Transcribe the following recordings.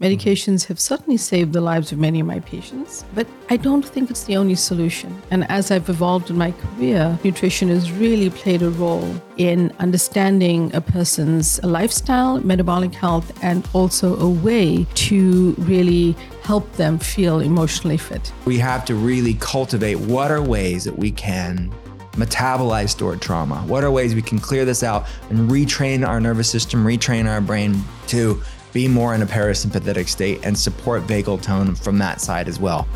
Medications have certainly saved the lives of many of my patients, but I don't think it's the only solution. And as I've evolved in my career, nutrition has really played a role in understanding a person's lifestyle, metabolic health, and also a way to really help them feel emotionally fit. We have to really cultivate what are ways that we can metabolize stored trauma? What are ways we can clear this out and retrain our nervous system, retrain our brain to be more in a parasympathetic state and support vagal tone from that side as well.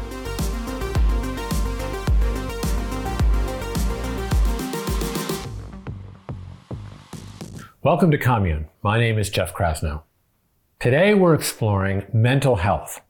Welcome to Commune. My name is Jeff Krasnow. Today we're exploring mental health.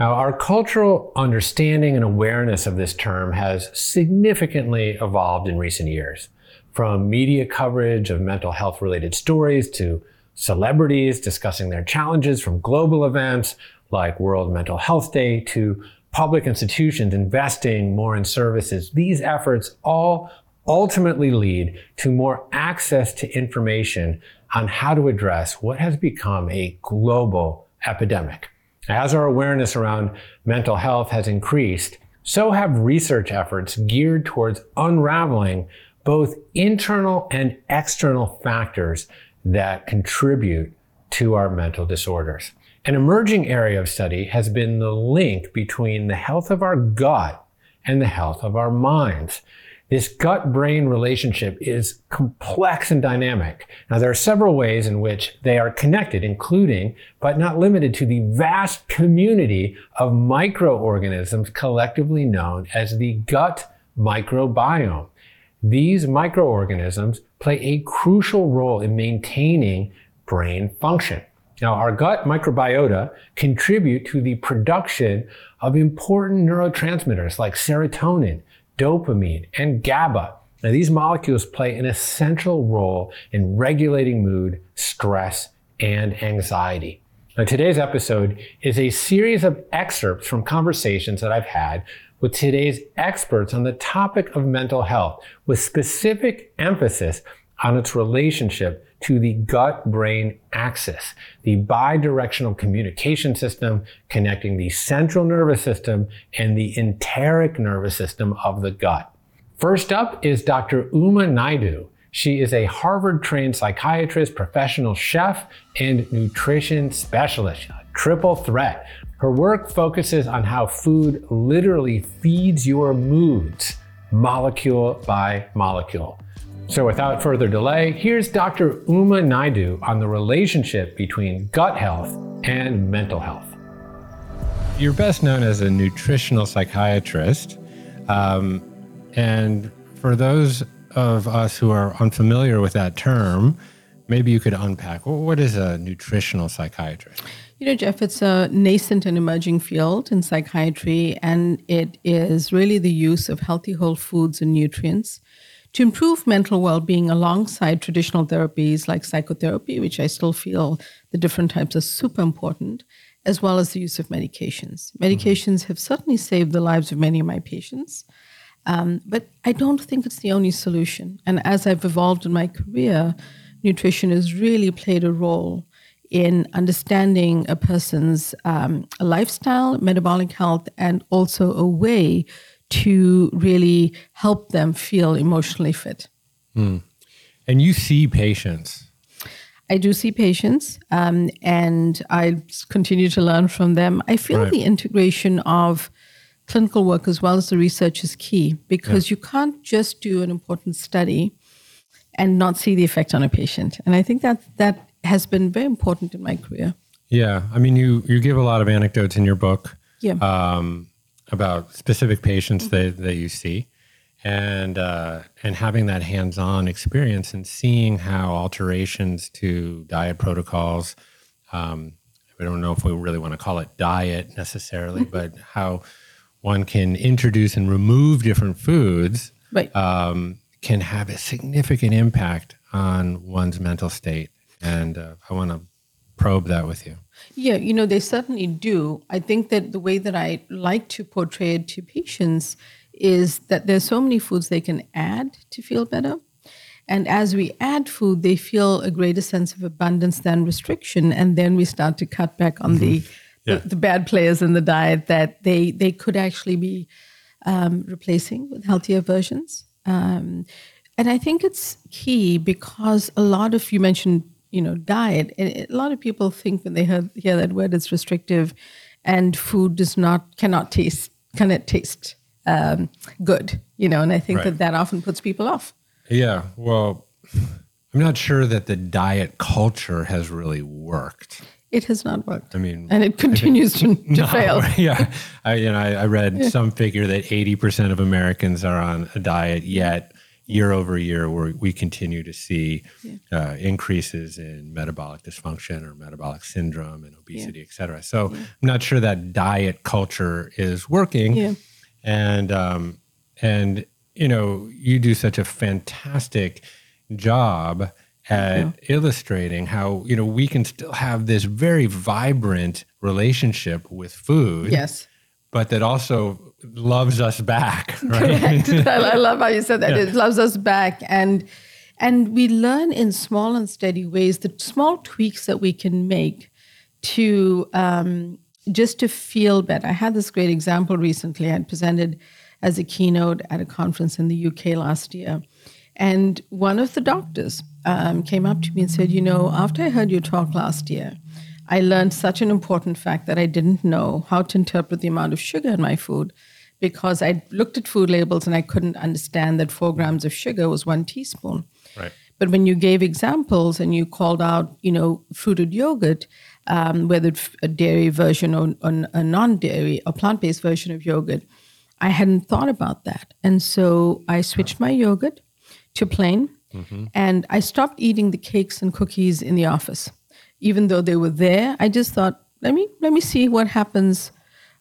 Now, our cultural understanding and awareness of this term has significantly evolved in recent years. From media coverage of mental health related stories to celebrities discussing their challenges from global events like World Mental Health Day to public institutions investing more in services. These efforts all ultimately lead to more access to information on how to address what has become a global epidemic. As our awareness around mental health has increased, so have research efforts geared towards unraveling both internal and external factors that contribute to our mental disorders. An emerging area of study has been the link between the health of our gut and the health of our minds. This gut brain relationship is complex and dynamic. Now, there are several ways in which they are connected, including, but not limited to, the vast community of microorganisms collectively known as the gut microbiome. These microorganisms play a crucial role in maintaining brain function. Now, our gut microbiota contribute to the production of important neurotransmitters like serotonin, dopamine, and GABA. Now, these molecules play an essential role in regulating mood, stress, and anxiety. Now, today's episode is a series of excerpts from conversations that I've had with today's experts on the topic of mental health, with specific emphasis on its relationship to the gut brain axis, the bidirectional communication system connecting the central nervous system and the enteric nervous system of the gut. First up is Dr. Uma Naidoo. She is a Harvard trained psychiatrist, professional chef, and nutrition specialist. A triple threat her work focuses on how food literally feeds your moods, molecule by molecule. So, without further delay, here's Dr. Uma Naidoo on the relationship between gut health and mental health. You're best known as a nutritional psychiatrist. Um, and for those of us who are unfamiliar with that term, maybe you could unpack what is a nutritional psychiatrist? You know, Jeff, it's a nascent and emerging field in psychiatry, and it is really the use of healthy whole foods and nutrients to improve mental well being alongside traditional therapies like psychotherapy, which I still feel the different types are super important, as well as the use of medications. Medications mm-hmm. have certainly saved the lives of many of my patients. Um, but I don't think it's the only solution. And as I've evolved in my career, nutrition has really played a role in understanding a person's um, lifestyle, metabolic health, and also a way to really help them feel emotionally fit. Mm. And you see patients. I do see patients, um, and I continue to learn from them. I feel right. the integration of clinical work as well as the research is key because yeah. you can't just do an important study and not see the effect on a patient. And I think that that has been very important in my career. Yeah, I mean, you you give a lot of anecdotes in your book. Yeah. Um, about specific patients mm-hmm. that, that you see, and uh, and having that hands-on experience and seeing how alterations to diet protocols. Um, I don't know if we really want to call it diet necessarily, mm-hmm. but how one can introduce and remove different foods right. um, can have a significant impact on one's mental state and uh, I want to probe that with you. Yeah, you know, they certainly do. I think that the way that I like to portray it to patients is that there's so many foods they can add to feel better. And as we add food, they feel a greater sense of abundance than restriction. And then we start to cut back on the, Yeah. the, the bad players in the diet that they, they could actually be um, replacing with healthier versions. Um, and I think it's key because a lot of, you mentioned, you know, diet, and a lot of people think when they hear, hear that word, it's restrictive and food does not, cannot taste, cannot taste um, good, you know, and I think Right. that that often puts people off. Yeah. Well, I'm not sure that the diet culture has really worked. It has not worked. I mean, and it continues to, to No, fail. yeah, I, you know, I, I read some figure that 80% of Americans are on a diet, yet year over year, we we continue to see uh, increases in metabolic dysfunction or metabolic syndrome and obesity, et cetera. So I'm not sure that diet culture is working. Yeah. And, um, and, you know, you do such a fantastic job at illustrating how, you know, we can still have this very vibrant relationship with food Yes. But that also loves us back, right? Correct. I love how you said that. It loves us back, and and we learn in small and steady ways the small tweaks that we can make to um, just to feel better. I had this great example recently. I presented as a keynote at a conference in the UK last year, and one of the doctors um, came up to me and said, "You know, after I heard your talk last year." I learned such an important fact that I didn't know how to interpret the amount of sugar in my food because I looked at food labels and I couldn't understand that four grams of sugar was one teaspoon. Right. But when you gave examples and you called out, you know, fruited yogurt, um, whether it's a dairy version or, or a non-dairy or plant-based version of yogurt, I hadn't thought about that, and so I switched my yogurt to plain, and I stopped eating the cakes and cookies in the office, even though they were there. I just thought, let me let me see what happens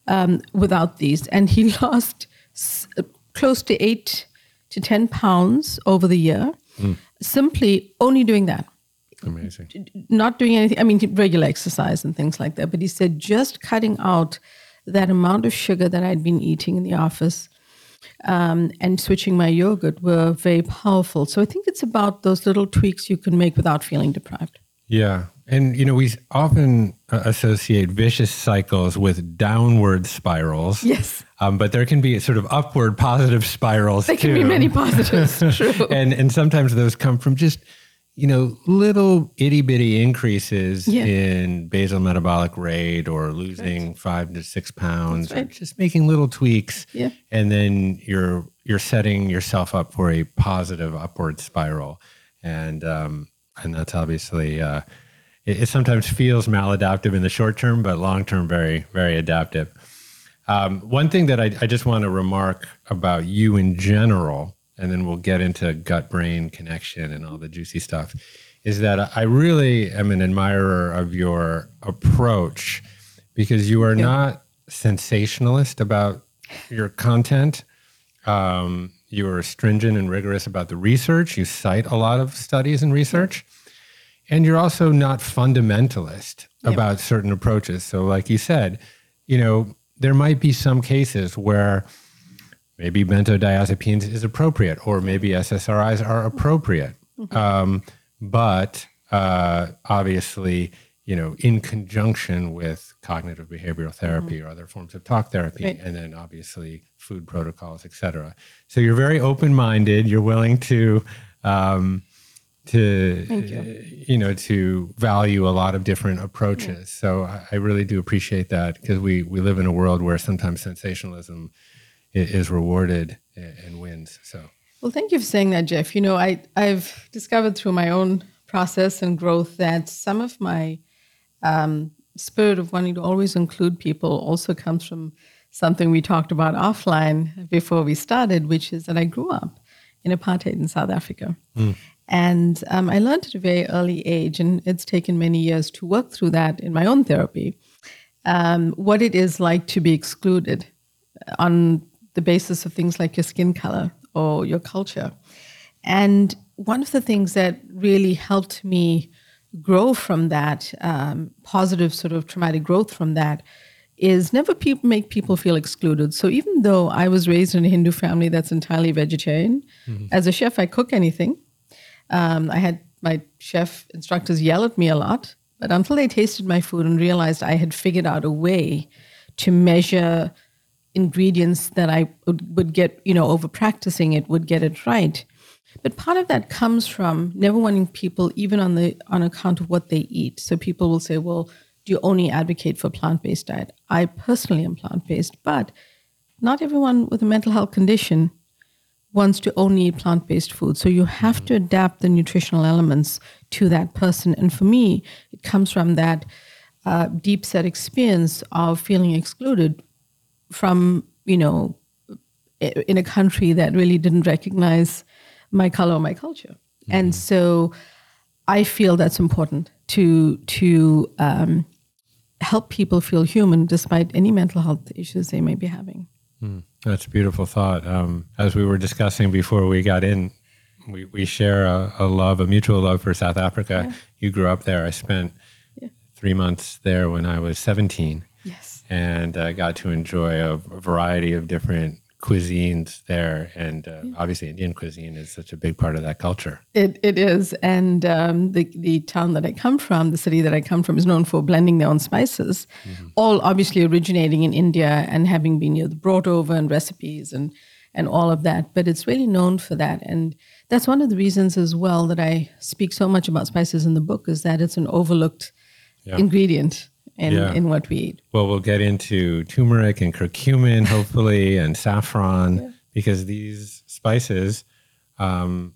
um, without these. And he lost s- close to eight to 10 pounds over the year, simply only doing that, Amazing. not doing anything. I mean, regular exercise and things like that. But he said just cutting out that amount of sugar that I'd been eating in the office um, and switching my yogurt were very powerful. So I think it's about those little tweaks you can make without feeling deprived. Yeah. And, you know, we often uh, associate vicious cycles with downward spirals. Yes. Um, but there can be sort of upward positive spirals There can too. be many positives. True. and and sometimes those come from just you know little itty bitty increases Yeah. in basal metabolic rate or losing five to six pounds, or right. just making little tweaks, Yeah. and then you're you're setting yourself up for a positive upward spiral, and um, and that's obviously. Uh, it, it sometimes feels maladaptive in the short term, but long term, very, very adaptive. Um, one thing that I, I just want to remark about you in general, and then we'll get into gut brain connection and all the juicy stuff, is that I really am an admirer of your approach because you are not sensationalist about your content. Um, you are stringent and rigorous about the research. You cite a lot of studies and research. And you're also not fundamentalist about certain approaches. So, like you said, you know, there might be some cases where maybe benzodiazepines is appropriate, or maybe SSRIs are appropriate. Um, but uh, obviously, you know, in conjunction with cognitive behavioral therapy or other forms of talk therapy, Right. and then obviously food protocols, et cetera. So you're very open minded. You're willing to. Um, to you. you. know to value a lot of different approaches so I, I really do appreciate that because we we live in a world where sometimes sensationalism i- is rewarded a- and wins so Well, thank you for saying that, Jeff. You know, I, I've discovered through my own process and growth that some of my um, spirit of wanting to always include people also comes from something we talked about offline before we started, which is that I grew up in apartheid in South Africa. And um, I learned at a very early age, and it's taken many years to work through that in my own therapy, um, what it is like to be excluded on the basis of things like your skin color or your culture. And one of the things that really helped me grow from that, um, positive sort of traumatic growth from that, is never pe- make people feel excluded. So even though I was raised in a Hindu family that's entirely vegetarian, as a chef, I cook anything. Um, I had my chef instructors yell at me a lot, but until they tasted my food and realized I had figured out a way to measure ingredients that I would, would get, you know, over practicing it would get it right. But part of that comes from never wanting people, even on the on account of what they eat. So people will say, "Well, do you only advocate for plant based diet?" I personally am plant based, but not everyone with a mental health condition wants to only eat plant based food. So you have to adapt the nutritional elements to that person. And for me, it comes from that uh, deep set experience of feeling excluded from, you know, in a country that really didn't recognize my color or my culture. Mm-hmm. And so I feel that's important to to um, help people feel human despite any mental health issues they may be having. Mm, that's a beautiful thought. Um, as we were discussing before we got in, we, we share a, a love, a mutual love for South Africa. Yeah. You grew up there. I spent yeah. three months there when I was 17. Yes. And I uh, got to enjoy a variety of different cuisines there, and uh, obviously Indian cuisine is such a big part of that culture. It it is, and um, the the town that I come from, the city that I come from, is known for blending their own spices, mm-hmm. all obviously originating in India and having been you know, brought over and recipes and and all of that. But it's really known for that, and that's one of the reasons as well that I speak so much about spices in the book is that it's an overlooked yeah. ingredient in, yeah. in what we eat. Well, we'll get into turmeric and curcumin, hopefully, and saffron, yeah. because these spices um,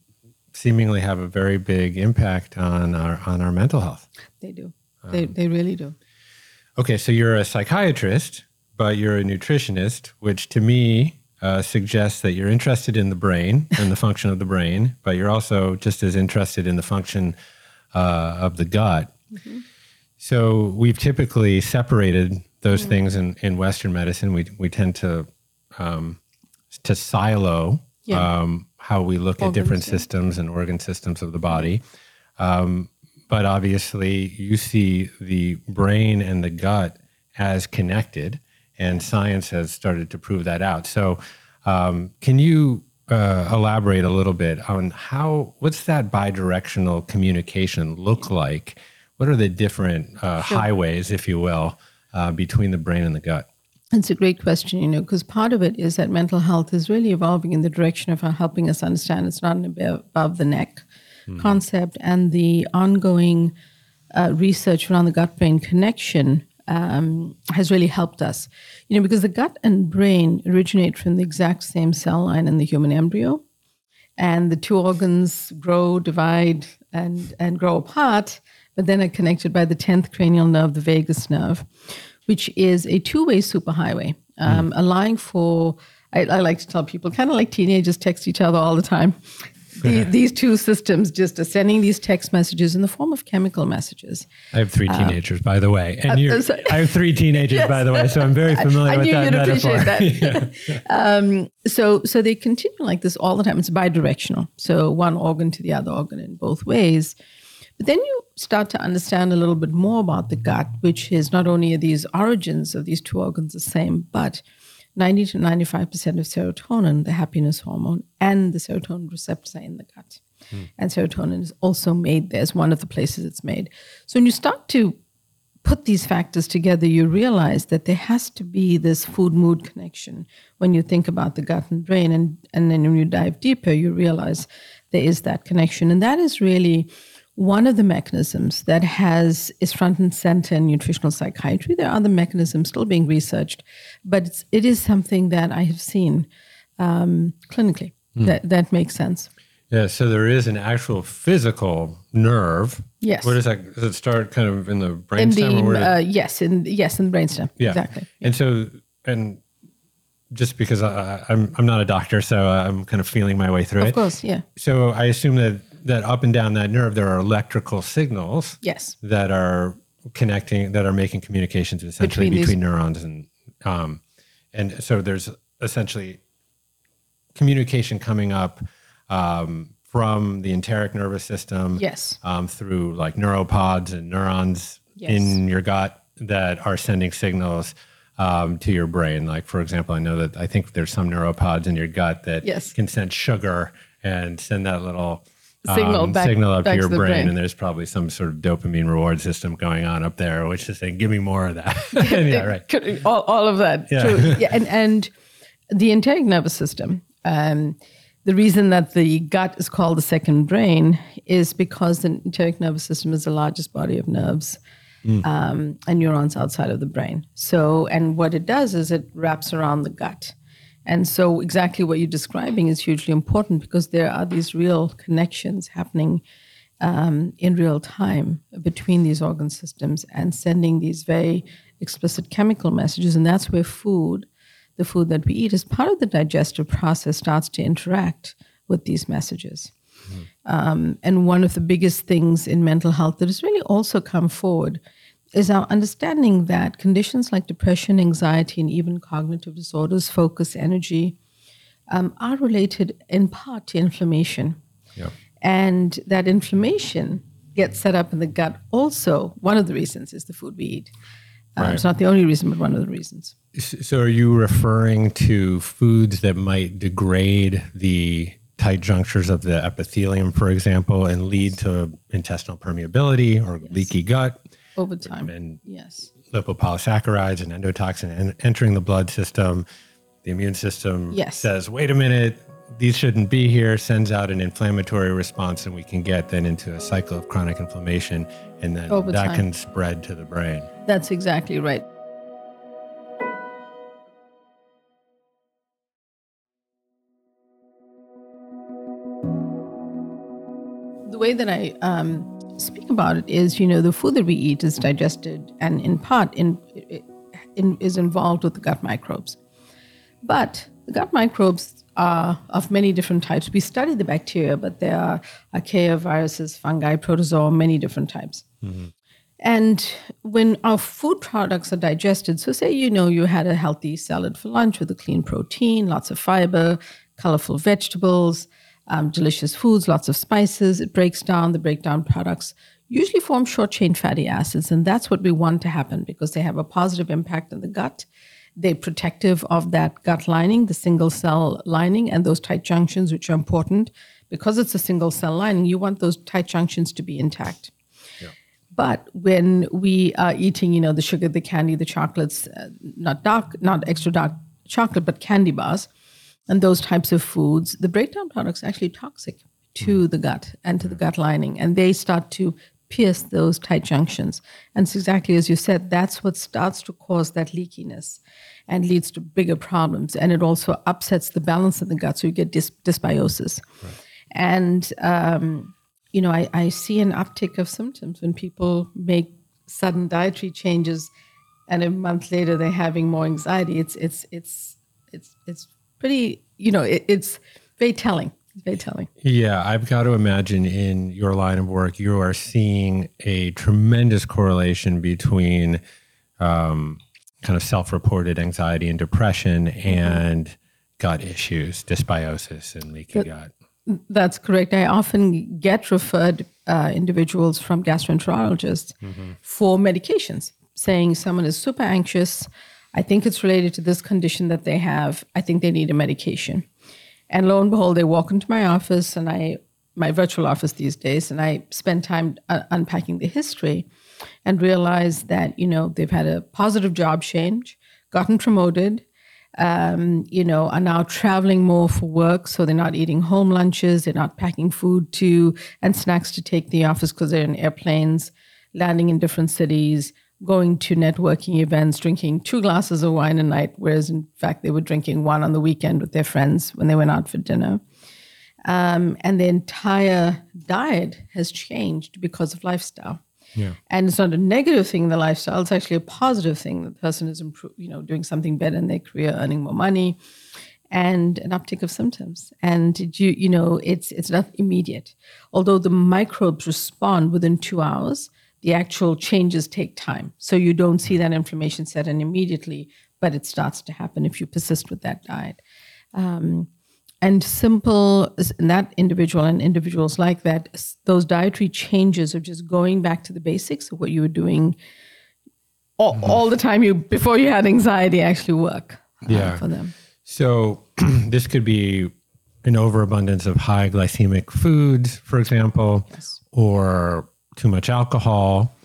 seemingly have a very big impact on our on our mental health. They do. Um, they they really do. Okay, so you're a psychiatrist, but you're a nutritionist, which to me uh, suggests that you're interested in the brain and the function of the brain, but you're also just as interested in the function uh, of the gut. Mm-hmm. So we've typically separated those mm-hmm. things in, in Western medicine. We we tend to um, to silo yeah. um, how we look Organs, at different yeah. systems and organ systems of the body. Um, but obviously, you see the brain and the gut as connected, and science has started to prove that out. So, um, can you uh, elaborate a little bit on how what's that bidirectional communication look like? What are the different uh, sure. highways, if you will, uh, between the brain and the gut? It's a great question, you know, because part of it is that mental health is really evolving in the direction of helping us understand it's not an above the neck mm. concept, and the ongoing uh, research around the gut brain connection um, has really helped us. You know, because the gut and brain originate from the exact same cell line in the human embryo, and the two organs grow, divide, and and grow apart but then are connected by the 10th cranial nerve, the vagus nerve, which is a two way superhighway, um, mm. allowing for, I, I, like to tell people, kind of like teenagers text each other all the time. The, these two systems just are sending these text messages in the form of chemical messages. I have three uh, teenagers, uh, by the way, and you're, I have three teenagers, yes. by the way, so I'm very familiar I, I with that metaphor. That. yeah. um, so, so they continue like this all the time. It's bidirectional, so one organ to the other organ in both ways. But then you start to understand a little bit more about the gut, which is not only are these origins of these two organs the same, but 90 to 95% of serotonin, the happiness hormone, and the serotonin receptors are in the gut. Mm. And serotonin is also made there, it's one of the places it's made. So when you start to put these factors together, you realize that there has to be this food mood connection when you think about the gut and brain. And, and then when you dive deeper, you realize there is that connection. And that is really one of the mechanisms that has is front and center in nutritional psychiatry. There are other mechanisms still being researched, but it's, it is something that I have seen um, clinically mm. that that makes sense. Yeah, so there is an actual physical nerve. Yes. Where does that does it start? Kind of in the brainstem. In the, uh, yes, in yes, in the brainstem. Yeah, exactly. Yeah. And so, and just because I, am I'm, I'm not a doctor, so I'm kind of feeling my way through of it. Of course, yeah. So I assume that that up and down that nerve, there are electrical signals. Yes. That are connecting, that are making communications essentially between, between neurons, and um, and so there's essentially communication coming up um, from the enteric nervous system. Yes. Um, through like neuropods and neurons yes. in your gut that are sending signals. Um, to your brain. Like, for example, I know that I think there's some neuropods in your gut that yes. can sense sugar and send that little Signal back- signal up back to to your the brain, brain. and there's probably some sort of dopamine reward system going on up there, which is saying, "Give me more of that." yeah, right. Could- all, all of that Yeah. true yeah and, and the enteric nervous system um, the reason that the gut is called the second brain is because the enteric nervous system is the largest body of nerves um, and neurons outside of the brain so and what it does is it wraps around the gut and so exactly what you're describing is hugely important because there are these real connections happening um, in real time between these organ systems and sending these very explicit chemical messages. And that's where food, the food that we eat, as part of the digestive process, starts to interact with these messages. Um, and one of the biggest things in mental health that has really also come forward is our understanding that conditions like depression, anxiety, and even cognitive disorders, focus, energy, um, are related in part to inflammation. Yep. And that inflammation gets set up in the gut. Also, one of the reasons is the food we eat. Um, It's not the only reason, but one of the reasons. So, are you referring to foods that might degrade the tight junctures of the epithelium, for example, and lead to intestinal permeability or leaky gut, Over time. and Yes. lipopolysaccharides and endotoxin en- entering the blood system? The immune system Yes. says, "Wait a minute." These shouldn't be here, sends out an inflammatory response, and we can get then into a cycle of chronic inflammation, and then Over that time. can spread to the brain. That's exactly right. The way that I um, speak about it is, you know, the food that we eat is digested and in part in, in, is involved with the gut microbes. But the gut microbes are of many different types. We study the bacteria, but there are archaea, viruses, fungi, protozoa, many different types. Mm-hmm. And when our food products are digested, so say you know you had a healthy salad for lunch with a clean protein, lots of fiber, colorful vegetables, um, delicious foods, lots of spices, it breaks down. The breakdown products usually form short chain fatty acids. And that's what we want to happen because they have a positive impact on the gut. They're protective of that gut lining, the single cell lining, and those tight junctions, which are important. Because it's a single cell lining, you want those tight junctions to be intact. But when we are eating, you know, the sugar, the candy, the chocolates, uh, not dark, not extra dark chocolate, but candy bars, and those types of foods, the breakdown products are actually toxic to the gut and to the gut lining, and they start to pierce those tight junctions. And it's exactly as you said, that's what starts to cause that leakiness and leads to bigger problems. And it also upsets the balance in the gut, so you get dys- dysbiosis. And um, you know, I, I see an uptick of symptoms when people make sudden dietary changes, and a month later they're having more anxiety. It's it's it's it's it's pretty. You know, it, it's very telling. It's very telling. Yeah, I've got to imagine in your line of work, you are seeing a tremendous correlation between um, kind of self reported anxiety and depression and gut issues, dysbiosis and leaky gut. That's correct. I often get referred uh, individuals from gastroenterologists for medications, saying someone is super anxious. I think it's related to this condition that they have. I think they need a medication. And lo and behold, they walk into my office, and I, my virtual office these days, and I spend time uh, unpacking the history, and realize that you know they've had a positive job change, gotten promoted, um, you know, are now traveling more for work. So they're not eating home lunches. They're not packing food to and snacks to take the office because they're in airplanes, landing in different cities, going to networking events, drinking two glasses of wine a night, whereas in fact they were drinking one on the weekend with their friends when they went out for dinner. Um, and the entire diet has changed because of lifestyle. And it's not a negative thing in the lifestyle; it's actually a positive thing. The person is improve, you know, doing something better in their career, earning more money, and an uptick of symptoms. And you, you know, it's it's not immediate. Although the microbes respond within two hours, the actual changes take time. So you don't see that inflammation set in immediately, but it starts to happen if you persist with that diet and simple and that individual and individuals like that those dietary changes of just going back to the basics of what you were doing all, all the time you before you had anxiety actually work uh, Yeah. for them So this could be an overabundance of high glycemic foods, for example, or too much alcohol.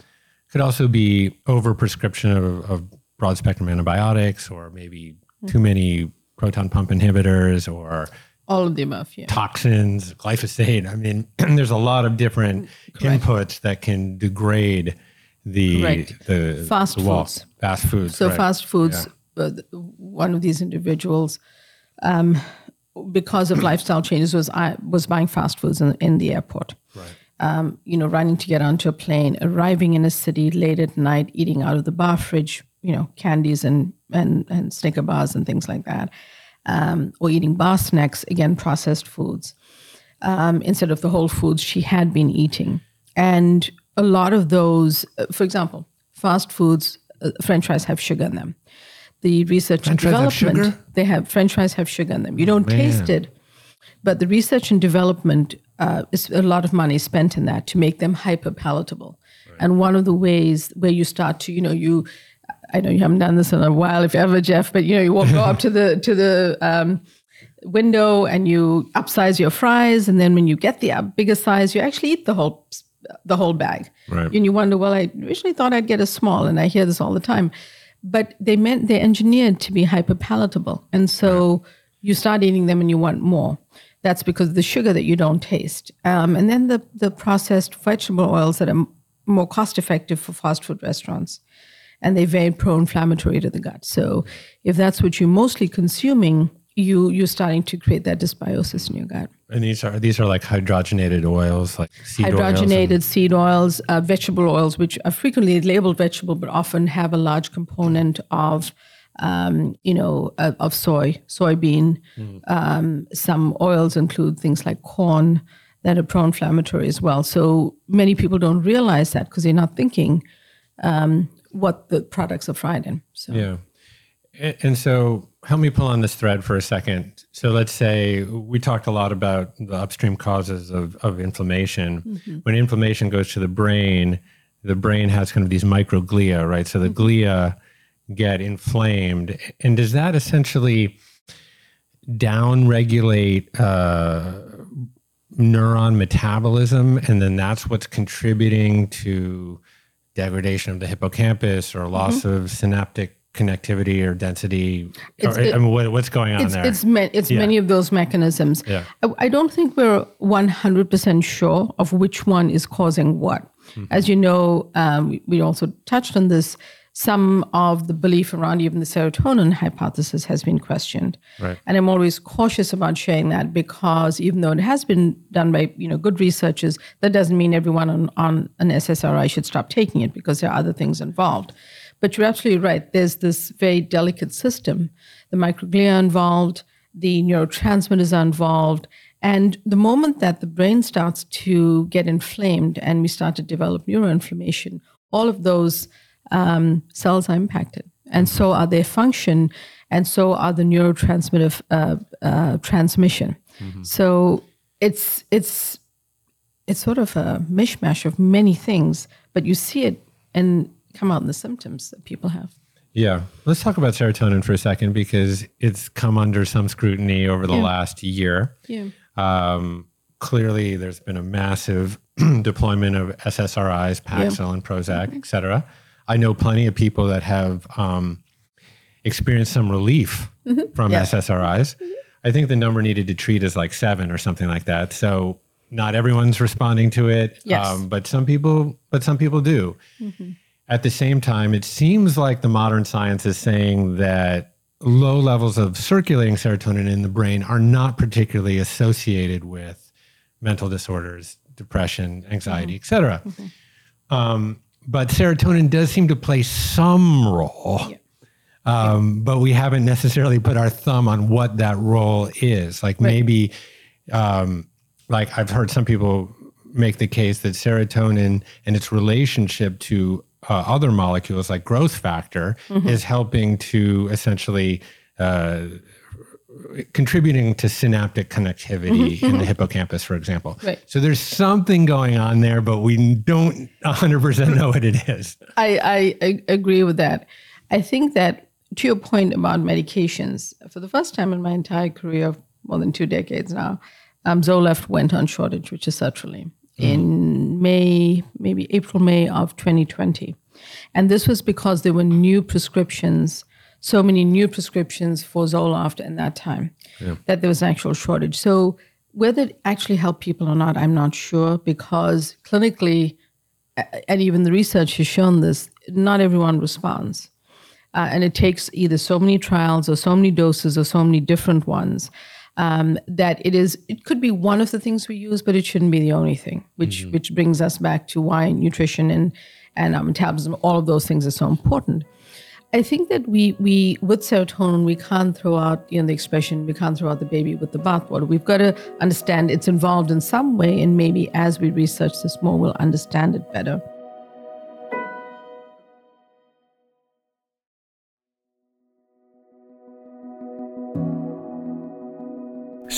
Could also be overprescription of, of broad spectrum antibiotics, or maybe too many proton pump inhibitors, or All of the above, yeah. toxins, glyphosate. I mean, there's a lot of different Correct. inputs that can degrade the Correct. the Fast the foods. Fast foods. So right. fast foods. Uh, one of these individuals, um, because of lifestyle changes, was I was buying fast foods in, in the airport. Um, you know, running to get onto a plane, arriving in a city late at night, eating out of the bar fridge. You know, candies and and and Snicker bars and things like that, um, or eating bar snacks again, processed foods um, instead of the whole foods she had been eating. And a lot of those, uh, for example, fast foods, uh, French fries have sugar in them. The research and French have development, sugar? they have French fries have sugar in them. You don't taste it, but the research and development uh, is a lot of money spent in that to make them hyper palatable. And one of the ways where you start to, you know, you, I know you haven't done this in a while, if ever, Jeff, but you know, you will go up to the to the um, window and you upsize your fries, and then when you get the bigger size, you actually eat the whole the whole bag. Right. And you wonder, well, I originally thought I'd get a small, and I hear this all the time, but they meant they're engineered to be hyper palatable, and so you start eating them and you want more. That's because of the sugar that you don't taste, um, and then the the processed vegetable oils that are m- more cost effective for fast food restaurants and they're very pro-inflammatory to the gut. So if that's what you're mostly consuming, you you're starting to create that dysbiosis in your gut. And these are these are like hydrogenated oils, like seed oils. and- Hydrogenated seed oils, uh, vegetable oils, which are frequently labeled vegetable, but often have a large component of, um, you know, of, of soy, soybean. Um, some oils include things like corn that are pro-inflammatory as well. So many people don't realize that because they're not thinking um, what the products are fried in. So. Yeah. And, and so help me pull on this thread for a second. So let's say we talked a lot about the upstream causes of, of inflammation. When inflammation goes to the brain, the brain has kind of these microglia, right? So the glia get inflamed. And does that essentially downregulate uh, neuron metabolism? And then that's what's contributing to degradation of the hippocampus or loss of synaptic connectivity or density? Or, it- I mean, what, what's going on it's there? it's ma- it's many of those mechanisms. Yeah. I, I don't think we're one hundred percent sure of which one is causing what. Mm-hmm. As you know, um, we, we also touched on this. Some of the belief around even the serotonin hypothesis has been questioned, Right. and I'm always cautious about sharing that because even though it has been done by you know good researchers, that doesn't mean everyone on, on an SSRI should stop taking it because there are other things involved. But you're absolutely right. There's this very delicate system. The microglia are involved, the neurotransmitters are involved. And the moment that the brain starts to get inflamed and we start to develop neuroinflammation, all of those um, cells are impacted. And so are their function, and so are the neurotransmitter uh, uh, transmission. So it's it's it's sort of a mishmash of many things, but you see it and come out in the symptoms that people have. Yeah. Let's talk about serotonin for a second because it's come under some scrutiny over the last year. Yeah. Um, clearly, there's been a massive deployment of SSRIs, Paxil, and Prozac, et cetera. I know plenty of people that have um, experienced some relief from Yeah. SSRIs. I think the number needed to treat is like seven or something like that. So not everyone's responding to it, um, but some people, but some people do. At the same time, it seems like the modern science is saying that low levels of circulating serotonin in the brain are not particularly associated with mental disorders, depression, anxiety, et cetera. Um, but serotonin does seem to play some role. Um, but we haven't necessarily put our thumb on what that role is. Like maybe, um, like I've heard some people make the case that serotonin and its relationship to uh, other molecules like growth factor is helping to essentially uh, contributing to synaptic connectivity mm-hmm. in the mm-hmm. hippocampus, for example. Right. So there's something going on there, but we don't 100% know what it is. I, I, I agree with that. I think that to your point about medications, for the first time in my entire career of more than two decades now, um, Zoloft went on shortage, which is sertraline, mm. in May, maybe April, May of 2020. And this was because there were new prescriptions, so many new prescriptions for Zoloft in that time, that there was an actual shortage. So whether it actually helped people or not, I'm not sure because clinically, and even the research has shown this, not everyone responds. Uh, and it takes either so many trials or so many doses or so many different ones um, that it is it could be one of the things we use, but it shouldn't be the only thing. Which which brings us back to why nutrition and and um, metabolism, all of those things are so important. I think that we we with serotonin we can't throw out you know the expression we can't throw out the baby with the bathwater. We've got to understand it's involved in some way, and maybe as we research this more, we'll understand it better.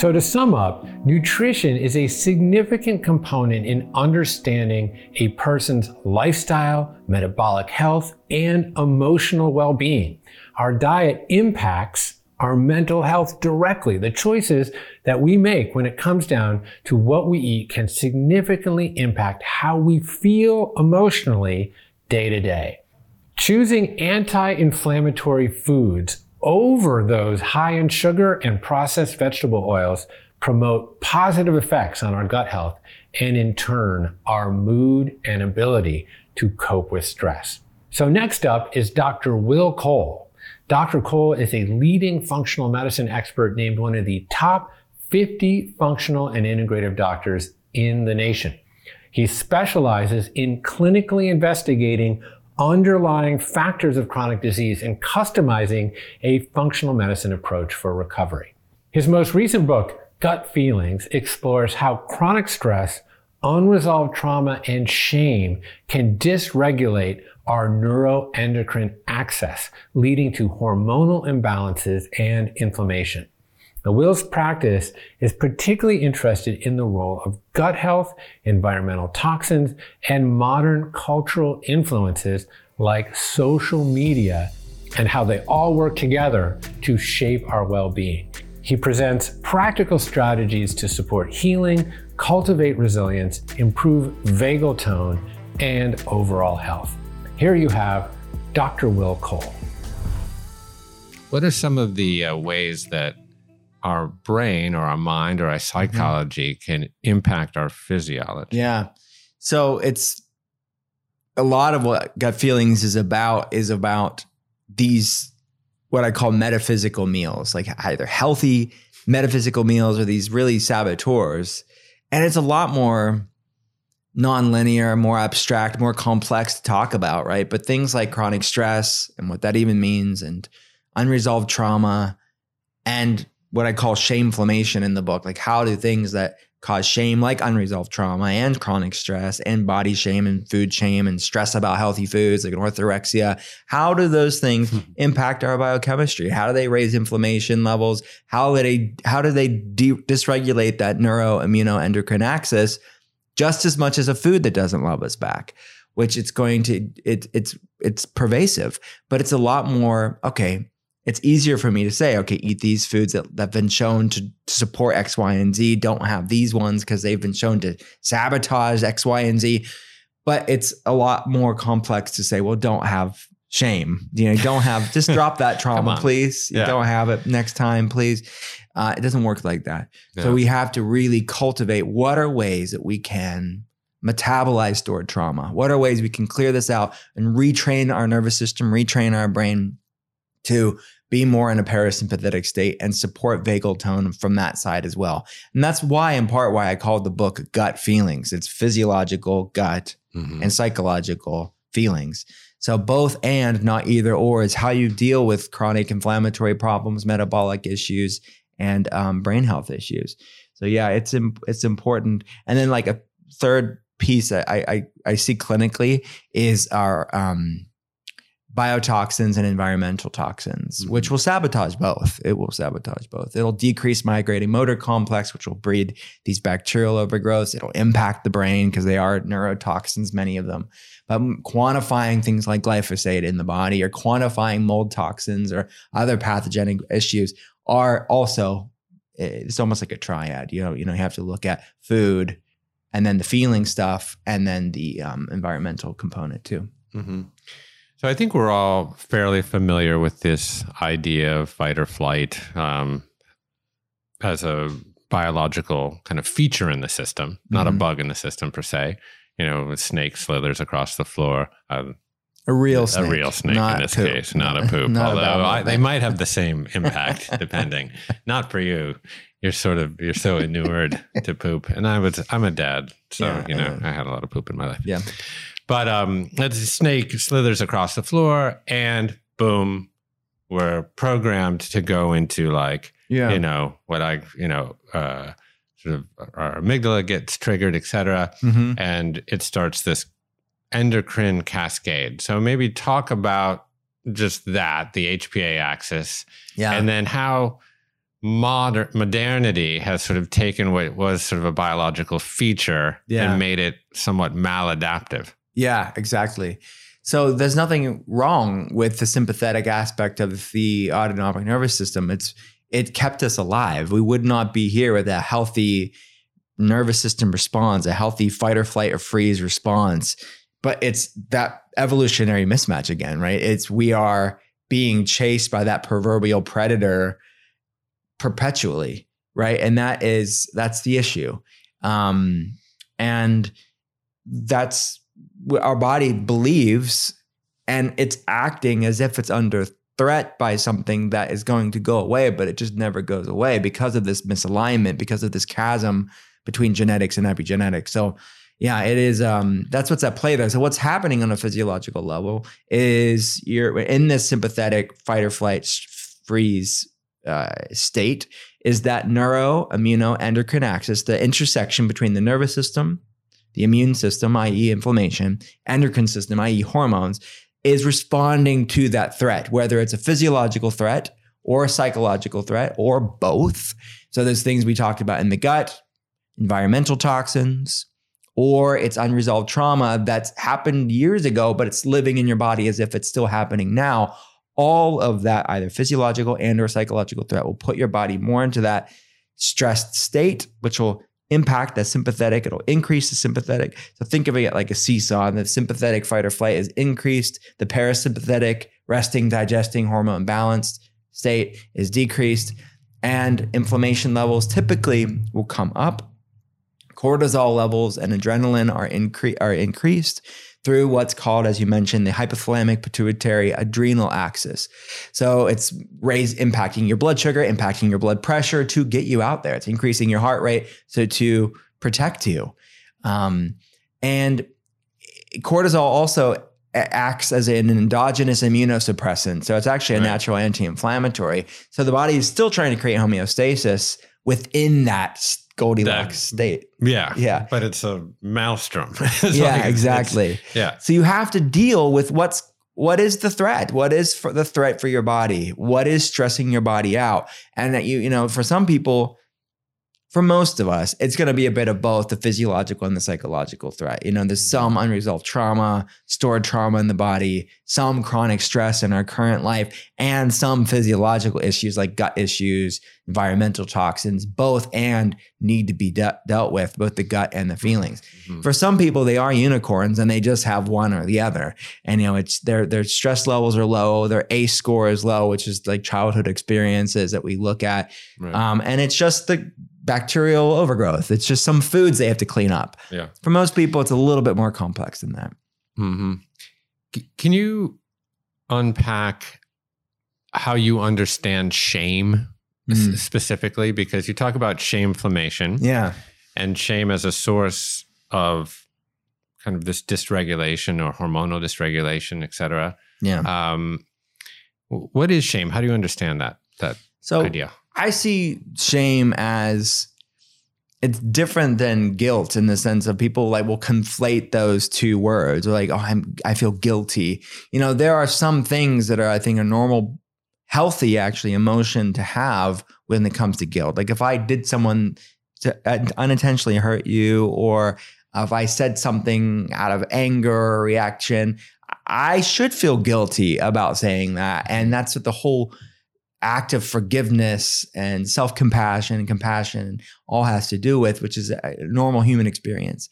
So, to sum up, nutrition is a significant component in understanding a person's lifestyle, metabolic health, and emotional well being. Our diet impacts our mental health directly. The choices that we make when it comes down to what we eat can significantly impact how we feel emotionally day to day. Choosing anti inflammatory foods over those high in sugar and processed vegetable oils promote positive effects on our gut health and in turn our mood and ability to cope with stress. So next up is Dr. Will Cole. Dr. Cole is a leading functional medicine expert named one of the top 50 functional and integrative doctors in the nation. He specializes in clinically investigating underlying factors of chronic disease and customizing a functional medicine approach for recovery. His most recent book, Gut Feelings, explores how chronic stress, unresolved trauma, and shame can dysregulate our neuroendocrine axis, leading to hormonal imbalances and inflammation. The Will's practice is particularly interested in the role of gut health, environmental toxins, and modern cultural influences like social media and how they all work together to shape our well being. He presents practical strategies to support healing, cultivate resilience, improve vagal tone, and overall health. Here you have Dr. Will Cole. What are some of the uh, ways that our brain or our mind or our mm-hmm. psychology can impact our physiology? Yeah. So it's a lot of what gut feelings is about is about these what I call metaphysical meals, like either healthy metaphysical meals or these really saboteurs. And it's a lot more non-linear, more abstract, more complex to talk about, right? But things like chronic stress and what that even means and unresolved trauma and what I call shameflammation in the book, like how do things that cause shame, like unresolved trauma and chronic stress and body shame and food shame and stress about healthy foods like an orthorexia, how do those things hmm. impact our biochemistry? How do they raise inflammation levels? How do they how do they de- dysregulate that neuroimmunoendocrine axis just as much as a food that doesn't love us back? Which it's going to it it's it's pervasive, but it's a lot more okay it's easier for me to say, okay, eat these foods that, that have been shown to, to support X, Y, and Z. Don't have these ones because they've been shown to sabotage X, Y, and Z. But it's a lot more complex to say, well, don't have shame. You know, don't have, just drop that trauma, please. Yeah. Don't have it next time, please. Uh, it doesn't work like that. So we have to really cultivate what are ways that we can metabolize stored trauma? What are ways we can clear this out and retrain our nervous system, retrain our brain to be more in a parasympathetic state and support vagal tone from that side as well. And that's why, in part, why I called the book Gut Feelings. It's physiological gut Mhm. and psychological feelings. So both and not either or is how you deal with chronic inflammatory problems, metabolic issues, and um, brain health issues. So yeah, it's it's important. And then like a third piece that I I, I see clinically is our um, biotoxins and environmental toxins, which will sabotage both. It will sabotage both. It'll decrease migrating motor complex, which will breed these bacterial overgrowths. It'll impact the brain because they are neurotoxins, many of them. But quantifying things like glyphosate in the body or quantifying mold toxins or other pathogenic issues are also it's almost like a triad. You know, you know, you have to look at food, and then the feeling stuff, and then the um, environmental component too. Mm-hmm. So I think we're all fairly familiar with this idea of fight or flight um, as a biological kind of feature in the system, not Mhm. a bug in the system per se. You know, a snake slithers across the floor. Uh, A real snake. a real snake not in this poop. case, not a poop. Not although I, they might have the same impact depending. Not for you. You're sort of you're so inured to poop, and I was I'm a dad, so Yeah, you know yeah. I had a lot of poop in my life. Yeah. But um, the snake slithers across the floor, and boom, we're programmed to go into like Yeah. you know what I you know uh, sort of our amygdala gets triggered, etc Mhm. and it starts this endocrine cascade. So maybe talk about just that, the HPA axis, Yeah. and then how modern modernity has sort of taken what was sort of a biological feature Yeah. and made it somewhat maladaptive. Yeah, exactly. So there's nothing wrong with the sympathetic aspect of the autonomic nervous system. It's it kept us alive. We would not be here with a healthy nervous system response, a healthy fight or flight or freeze response. But it's that evolutionary mismatch again, right? It's we are being chased by that proverbial predator perpetually, right? And that is that's the issue. Um, and that's our body believes and it's acting as if it's under threat by something that is going to go away but it just never goes away because of this misalignment because of this chasm between genetics and epigenetics. So yeah it is um that's what's at play there. So what's happening on a physiological level is you're in this sympathetic fight or flight freeze uh, state is that neuroimmunoendocrine axis the intersection between the nervous system the immune system, i.e., inflammation, endocrine system, i.e., hormones, is responding to that threat, whether it's a physiological threat or a psychological threat or both. So there's things we talked about in the gut, environmental toxins, or it's unresolved trauma that's happened years ago, but it's living in your body as if it's still happening now. All of that, either physiological and or psychological threat, will put your body more into that stressed state, which will impact that sympathetic. It'll increase the sympathetic. So think of it like a seesaw. And the sympathetic fight or flight is increased. The parasympathetic resting, digesting, hormone balanced state is decreased. And inflammation levels typically will come up. Cortisol levels and adrenaline are, incre- are increased through what's called, as you mentioned, the hypothalamic pituitary adrenal axis. So it's raised, impacting your blood sugar, impacting your blood pressure to get you out there. It's increasing your heart rate, so to protect you. Um, and cortisol also acts as an endogenous immunosuppressant. So it's actually a Right. natural anti-inflammatory. So the body is still trying to create homeostasis within that Goldilocks state. Yeah. Yeah. But it's a maelstrom. It's yeah, it's- exactly. yeah. So you have to deal with what's what is the threat? What is for the threat for your body? What is stressing your body out? And that you, you know, for some people, for most of us, it's going to be a bit of both the physiological and the psychological threat. You know, there's some unresolved trauma, stored trauma in the body, some chronic stress in our current life, and some physiological issues like gut issues, environmental toxins, both and need to be de- dealt with, both the gut and the feelings. Mhm. For some people, they are unicorns and they just have one or the other. And you know, it's their their stress levels are low, their ACE score is low, which is like childhood experiences that we look at. Right. Um, and it's just the bacterial overgrowth. It's just some foods they have to clean up. Yeah. For most people, it's a little bit more complex than that. hmm Can you unpack how you understand shame Mm. specifically? Because you talk about shameflammation Yeah. and shame as a source of kind of this dysregulation or hormonal dysregulation, et cetera. Yeah. Um, what is shame? How do you understand that that So idea? I see shame as it's different than guilt in the sense of people like will conflate those two words. Or like, oh, I'm I feel guilty. You know, there are some things that are I think a normal, healthy actually emotion to have when it comes to guilt. Like if I did someone to uh, unintentionally hurt you, or if I said something out of anger or reaction, I should feel guilty about saying that. And that's what the whole act of forgiveness and self compassion and compassion all has to do with, which is a normal human experience.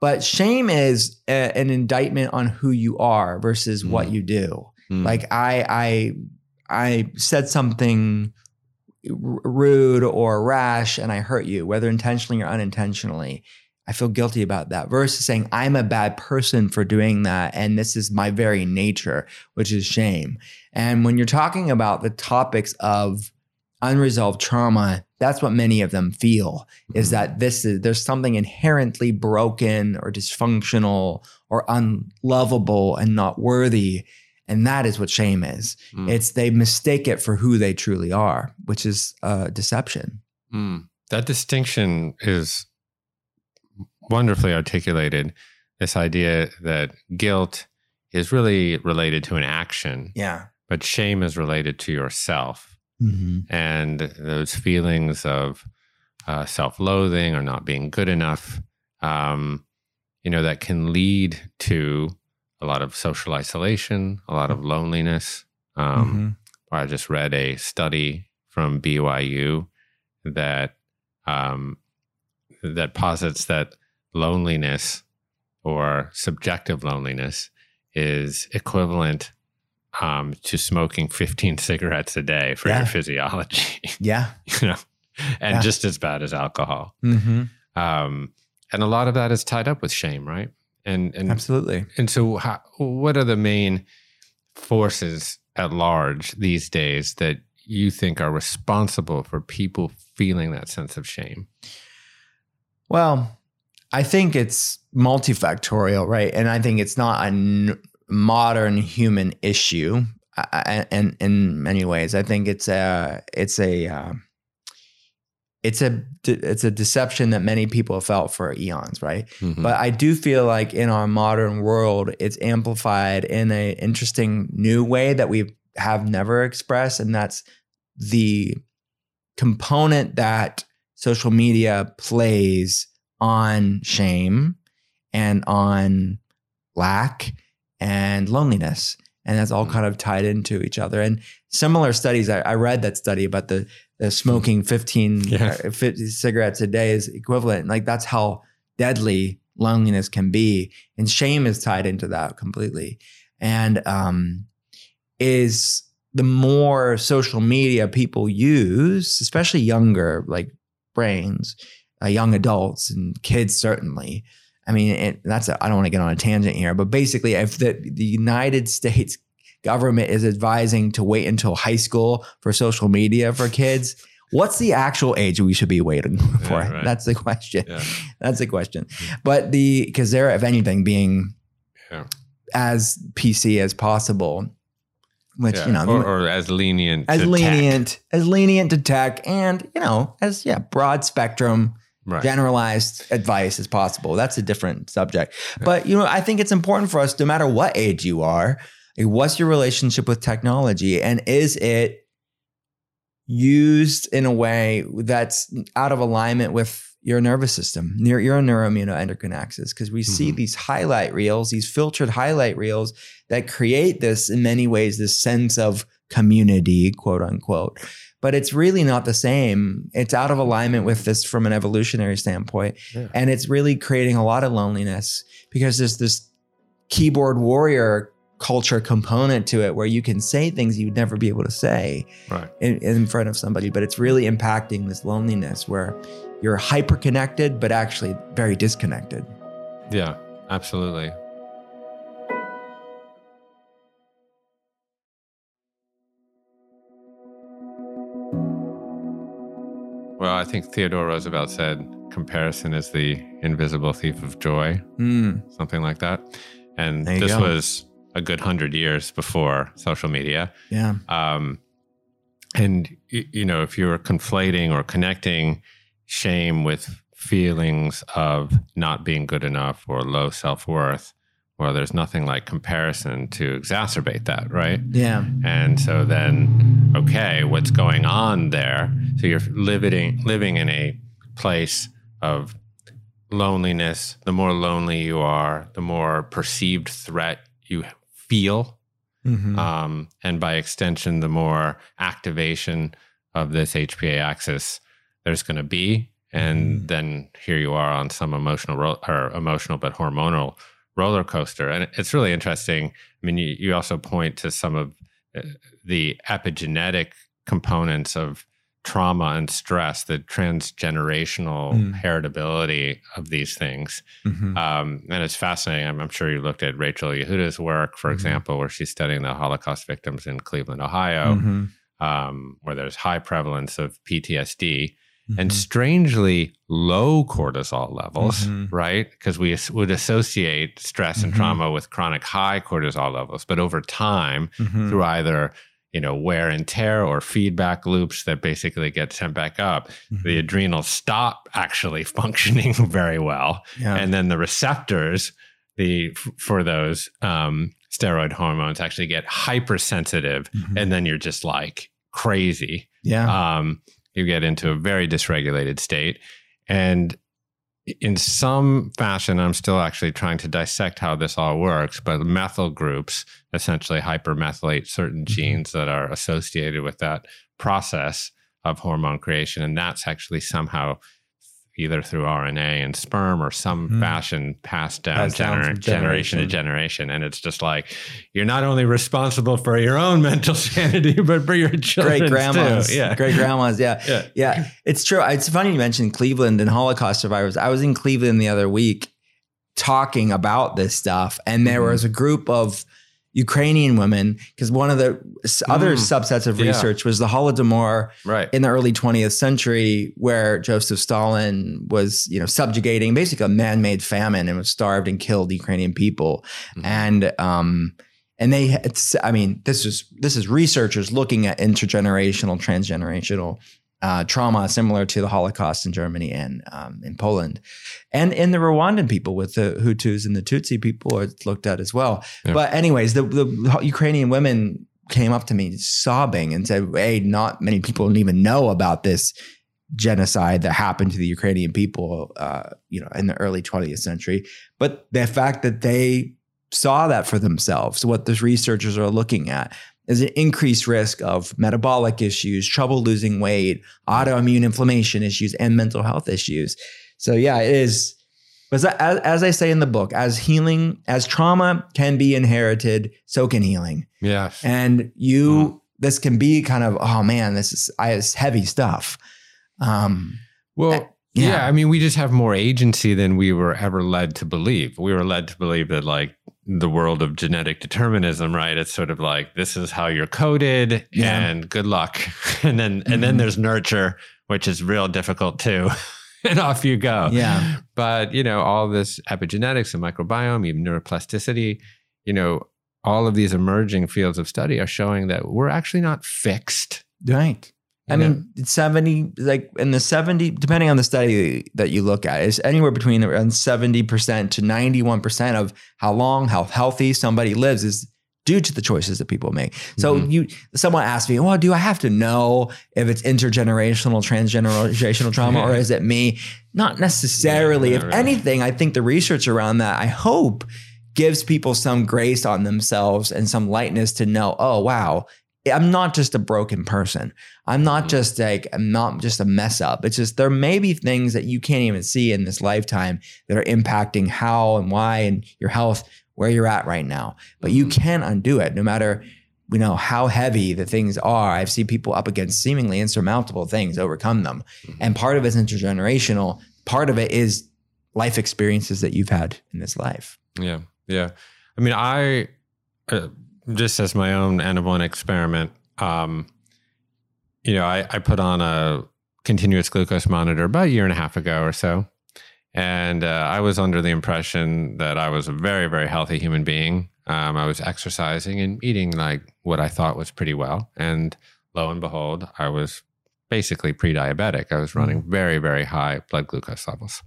But shame is a, an indictment on who you are versus mm. what you do. Mm. Like I, I, I said something rude or rash and I hurt you, whether intentionally or unintentionally. I feel guilty about that versus saying I'm a bad person for doing that. And this is my very nature, which is shame. And when you're talking about the topics of unresolved trauma, that's what many of them feel is mm-hmm. that this is there's something inherently broken or dysfunctional or unlovable and not worthy. And that is what shame is. Mm. It's they mistake it for who they truly are, which is uh, deception. Mm. That distinction is wonderfully articulated this idea that guilt is really related to an action. Yeah. But shame is related to yourself. Mm-hmm. And those feelings of uh, self loathing or not being good enough, um, you know, that can lead to a lot of social isolation, a lot of loneliness. Um, mm-hmm. I just read a study from BYU that um, that posits that loneliness or subjective loneliness is equivalent um, to smoking 15 cigarettes a day for yeah. your physiology. Yeah. you know, and yeah. just as bad as alcohol. Mm-hmm. Um, and a lot of that is tied up with shame, right? And, and absolutely. And so, how, what are the main forces at large these days that you think are responsible for people feeling that sense of shame? Well, I think it's multifactorial, right? And I think it's not a modern human issue. And in many ways, I think it's a it's a uh, it's a it's a deception that many people have felt for eons, right? Mm-hmm. But I do feel like in our modern world, it's amplified in an interesting new way that we have never expressed, and that's the component that social media plays on shame and on lack and loneliness. And that's all mm. kind of tied into each other. And similar studies, I, I read that study about the, the smoking 15 yeah. 50 cigarettes a day is equivalent. Like that's how deadly loneliness can be. And shame is tied into that completely. And um, is the more social media people use, especially younger, like brains, uh, young adults and kids certainly. I mean, it, that's I don't want to get on a tangent here, but basically, if the, the United States government is advising to wait until high school for social media for kids, what's the actual age we should be waiting for? Yeah, right. That's the question. Yeah. That's the question. Hmm. But the because they're, if anything, being yeah. as PC as possible which you know, or, or, as lenient, as lenient, tech. as lenient to tech, and you know, as yeah, broad spectrum right. generalized advice as possible. That's a different subject. But you know, I think it's important for us, no matter what age you are, what's your relationship with technology, and is it used in a way that's out of alignment with your nervous system, your, your neuroimmunoendocrine axis, because we mm-hmm. see these highlight reels, these filtered highlight reels that create this, in many ways, this sense of community, quote unquote but it's really not the same. It's out of alignment with this from an evolutionary standpoint. Yeah. And it's really creating a lot of loneliness because there's this keyboard warrior culture component to it where you can say things you'd never be able to say right. in, in front of somebody, but it's really impacting this loneliness where you're hyper connected, but actually very disconnected. Yeah, absolutely. I think Theodore Roosevelt said comparison is the invisible thief of joy, mm. something like that. And this go. was a good hundred years before social media. Yeah. Um, and you know, if you're conflating or connecting shame with feelings of not being good enough or low self worth, well, there's nothing like comparison to exacerbate that, right? Yeah. And so then, okay, what's going on there? So you're living living in a place of loneliness. The more lonely you are, the more perceived threat you feel. Mhm. Um, and by extension, the more activation of this HPA axis there's going to be. And Mhm. then here you are on some emotional ro- or emotional but hormonal roller coaster. And it's really interesting. I mean, you, you also point to some of the epigenetic components of trauma and stress, the transgenerational Mm. heritability of these things. Mhm. Um, and it's fascinating. I'm, I'm sure you looked at Rachel Yehuda's work, for Mhm. example, where she's studying the Holocaust victims in Cleveland, Ohio, Mhm. um, where there's high prevalence of PTSD and Mhm. strangely low cortisol levels, Mhm. right? Because we would associate stress and Mhm. trauma with chronic high cortisol levels, but over time, Mhm. through either you know wear and tear or feedback loops that basically get sent back up Mm-hmm. the adrenals stop actually functioning very well yeah. and then the receptors the for those um, steroid hormones actually get hypersensitive Mhm. and then you're just like crazy yeah. um, you get into a very dysregulated state and in some fashion i'm still actually trying to dissect how this all works but methyl groups essentially hypermethylate certain Mhm. genes that are associated with that process of hormone creation and that's actually somehow either through RNA and sperm or some Mhm. fashion passed down, Passed gener- from generation to generation. generation. And it's just like you're not only responsible for your own mental sanity, but for your children. great grandmas. Yeah. Great grandmas. Yeah. Yeah. Yeah. It's true. It's funny you mentioned Cleveland and Holocaust survivors. I was in Cleveland the other week talking about this stuff, and there Mhm. was a group of Ukrainian women because one of the other Mm. subsets of Yeah. research was the Holodomor Right. in the early 20th century where Joseph Stalin was, you know, subjugating basically a man-made famine and was starved and killed Ukrainian people. Mhm. And um and they I mean, this is this is researchers looking at intergenerational, transgenerational uh, trauma similar to the Holocaust in Germany and um, in Poland. And in the Rwandan people with the Hutus and the Tutsi people are looked at as well. Yeah. But anyways, the, the Ukrainian women came up to me sobbing and said, "Hey, not many people even know about this genocide that happened to the Ukrainian people, uh, you know, in the early 20th century. But the fact that they saw that for themselves, what the researchers are looking at is an increased risk of metabolic issues, trouble losing weight, autoimmune inflammation issues, and mental health issues. So yeah, it is. But as, as I say in the book, as healing, as trauma can be inherited, so can healing. Yes. And you, Mm. this can be kind of, oh man, this is I, it's heavy stuff. Um, well, uh, yeah. yeah. I mean, we just have more agency than we were ever led to believe. We were led to believe that, like, the world of genetic determinism, right? It's sort of like this is how you're coded, Yeah. and good luck. and then, and then mm-hmm. there's nurture, which is real difficult too. and off you go. yeah. But you know, all this epigenetics and microbiome, even neuroplasticity, you know, all of these emerging fields of study are showing that we're actually not fixed. Right. I mean, it's 70, like in the 70, depending on the study that you look at, is anywhere between around 70% to 91% of how long, how healthy somebody lives is due to the choices that people make. So Mhm. you, someone asked me, well, do I have to know if it's intergenerational, transgenerational trauma, or is it me? Not necessarily. Yeah, if really. anything, I think the research around that, I hope, gives people some grace on themselves and some lightness to know, oh, wow, I'm not just a broken person. I'm not Mhm. just like, I'm not just a mess up. It's just there may be things that you can't even see in this lifetime that are impacting how and why and your health, where you're at right now. But you Mhm. can undo it no matter you know how heavy the things are. I've seen people up against seemingly insurmountable things overcome them. Mhm. And part of it's intergenerational. Part of it is life experiences that you've had in this life. Yeah, yeah. I mean, I uh, just as my own N of one experiment, um, you know, I, I put on a continuous glucose monitor about a year and a half ago or so, and uh, I was under the impression that I was a very, very healthy human being. Um, I was exercising and eating like what I thought was pretty well, and lo and behold, I was basically pre-diabetic. I was running very, very high blood glucose levels.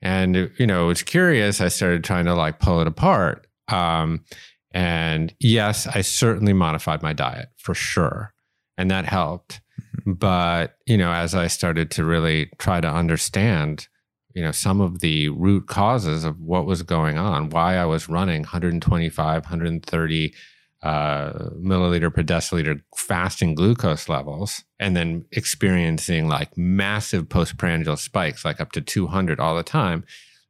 And you know, it was curious. I started trying to like pull it apart. Um, and yes, I certainly modified my diet for sure, and that helped. But you know, as I started to really try to understand, you know, some of the root causes of what was going on, why I was running 125, 130 uh, milliliter per deciliter fasting glucose levels and then experiencing like massive postprandial spikes, like up to 200 all the time.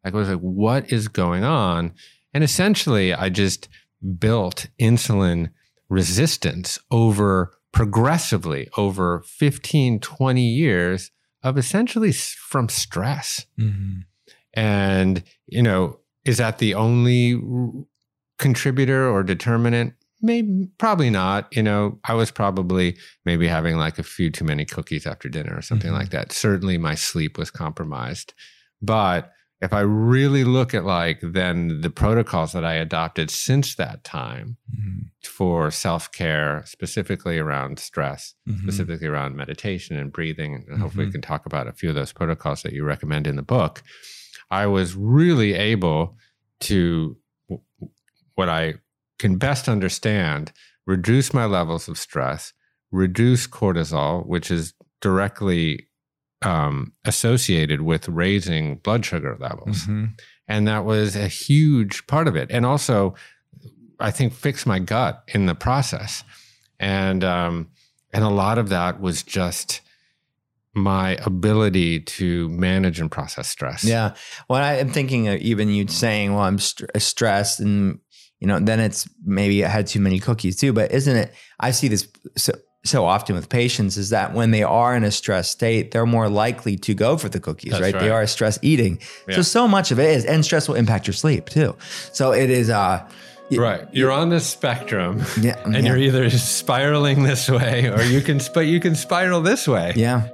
Like I was like, what is going on? And essentially, I just built insulin resistance over progressively over 15, 20 years of essentially from stress. Mm-hmm. And, you know, is that the only contributor or determinant? Maybe, probably not. You know, I was probably maybe having like a few too many cookies after dinner or something mm-hmm. like that. Certainly my sleep was compromised. But if I really look at like then the protocols that I adopted since that time mm-hmm. for self care, specifically around stress, mm-hmm. specifically around meditation and breathing, and hopefully mm-hmm. we can talk about a few of those protocols that you recommend in the book, I was really able to what I can best understand reduce my levels of stress, reduce cortisol, which is directly um, associated with raising blood sugar levels. Mm-hmm. And that was a huge part of it. And also, I think, fix my gut in the process. And, um, and a lot of that was just my ability to manage and process stress. Yeah. Well, I am thinking of even you saying, well, I'm st- stressed and, you know, then it's maybe I had too many cookies too. But isn't it, I see this so so often with patients is that when they are in a stress state, they're more likely to go for the cookies, right? right? They are stress eating. Yeah. So, so much of it is, and stress will impact your sleep too. So it is, uh, right. You're on this spectrum yeah, and yeah. you're either spiraling this way or you can, but you can spiral this way. Yeah.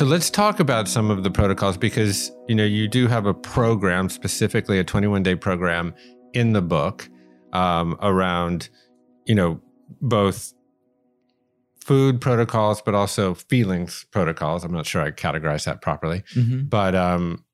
So let's talk about some of the protocols because you know you do have a program specifically a 21 day program in the book um, around you know both food protocols but also feelings protocols. I'm not sure I categorize that properly, mm-hmm. but um,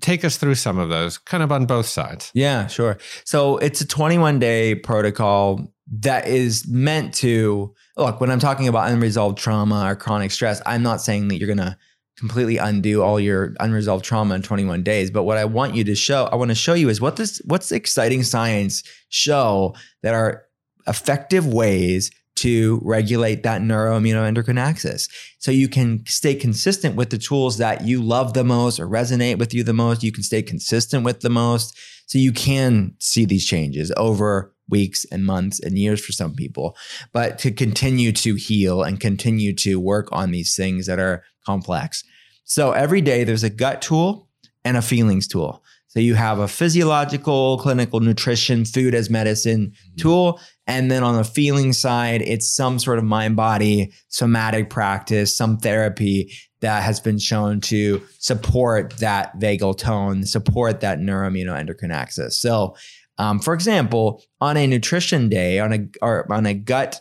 take us through some of those kind of on both sides. Yeah, sure. So it's a 21 day protocol that is meant to look when i'm talking about unresolved trauma or chronic stress i'm not saying that you're going to completely undo all your unresolved trauma in 21 days but what i want you to show i want to show you is what this what's exciting science show that are effective ways to regulate that neuroimmunoendocrine axis so you can stay consistent with the tools that you love the most or resonate with you the most you can stay consistent with the most so you can see these changes over weeks and months and years for some people, but to continue to heal and continue to work on these things that are complex. So every day there's a gut tool and a feelings tool. So you have a physiological, clinical nutrition, food as medicine mm-hmm. tool. And then on the feeling side, it's some sort of mind body somatic practice, some therapy that has been shown to support that vagal tone, support that neuroimmunoendocrine axis. So um, for example, on a nutrition day, on a or on a gut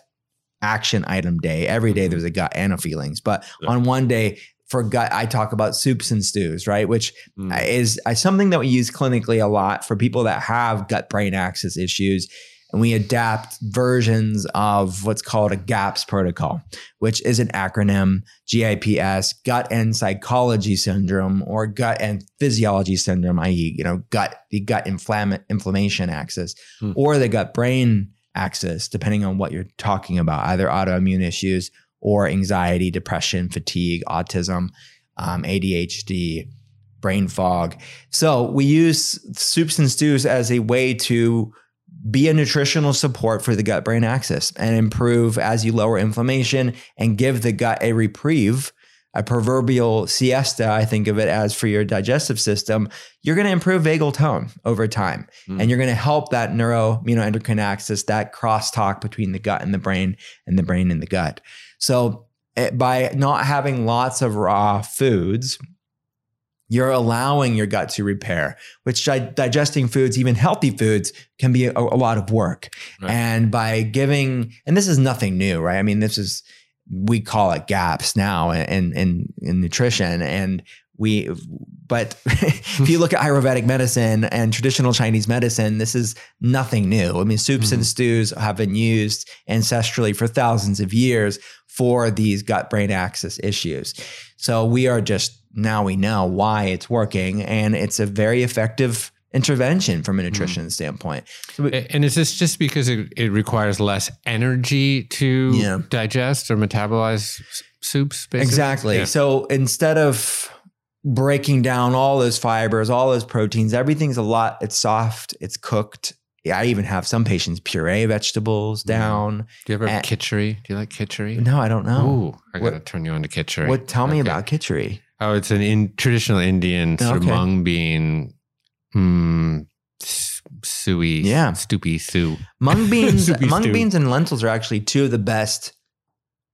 action item day, every day mm-hmm. there's a gut and a feelings, but yeah. on one day for gut, I talk about soups and stews, right? Which mm. is something that we use clinically a lot for people that have gut brain axis issues and we adapt versions of what's called a GAPS protocol, which is an acronym GAPS, gut and psychology syndrome, or gut and physiology syndrome, i.e., you know, gut, the gut inflamm- inflammation axis, hmm. or the gut brain axis, depending on what you're talking about, either autoimmune issues or anxiety, depression, fatigue, autism, um, ADHD, brain fog. So we use soups and stews as a way to be a nutritional support for the gut brain axis and improve as you lower inflammation and give the gut a reprieve, a proverbial siesta, I think of it as for your digestive system, you're going to improve vagal tone over time. Mm. And you're going to help that neuroimmunoendocrine axis, that crosstalk between the gut and the brain and the brain and the gut. So eh, by not having lots of raw foods, you're allowing your gut to repair, which digesting foods, even healthy foods, can be a, a lot of work. Right. And by giving, and this is nothing new, right? I mean, this is, we call it gaps now in, in, in nutrition. And we, but if you look at Ayurvedic medicine and traditional Chinese medicine, this is nothing new. I mean, soups mm-hmm. and stews have been used ancestrally for thousands of years for these gut brain axis issues. So we are just now we know why it's working, and it's a very effective intervention from a mm-hmm. nutrition standpoint. So we- And is this just because it, it requires less energy to Yeah. digest or metabolize soups? Basically? Exactly. Yeah. So instead of breaking down all those fibers, all those proteins, everything's a lot. It's soft. It's cooked. Yeah, I even have some patients puree vegetables down. Do you ever have kitchery? Do you like kitchery? No, I don't know. Ooh, I What- gotta turn you on to kitchery. What? Tell me Okay. about kitchery. Oh, it's an in, traditional Indian sort of mung bean, mm, suey, Yeah. stoopy stew. Mung beans, mung stew. beans, and lentils are actually two of the best,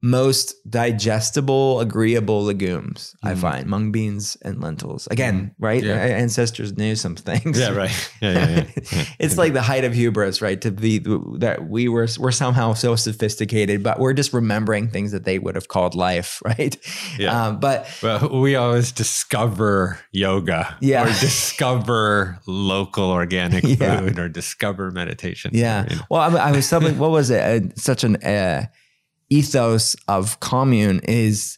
most digestible, agreeable legumes. I Mm. find mung beans and lentils. Again, right? Yeah. Ancestors knew some things. Yeah, right. Yeah, yeah, yeah. it's like the height of hubris, right? To be that we were we're somehow so sophisticated, but we're just remembering things that they would have called life, right? Yeah. Um, but Well, we always discover yoga, Yeah. or discover local organic food, or discover meditation. yeah. You know. Well, I, I was something. What was it? Uh, such an uh, ethos of commune is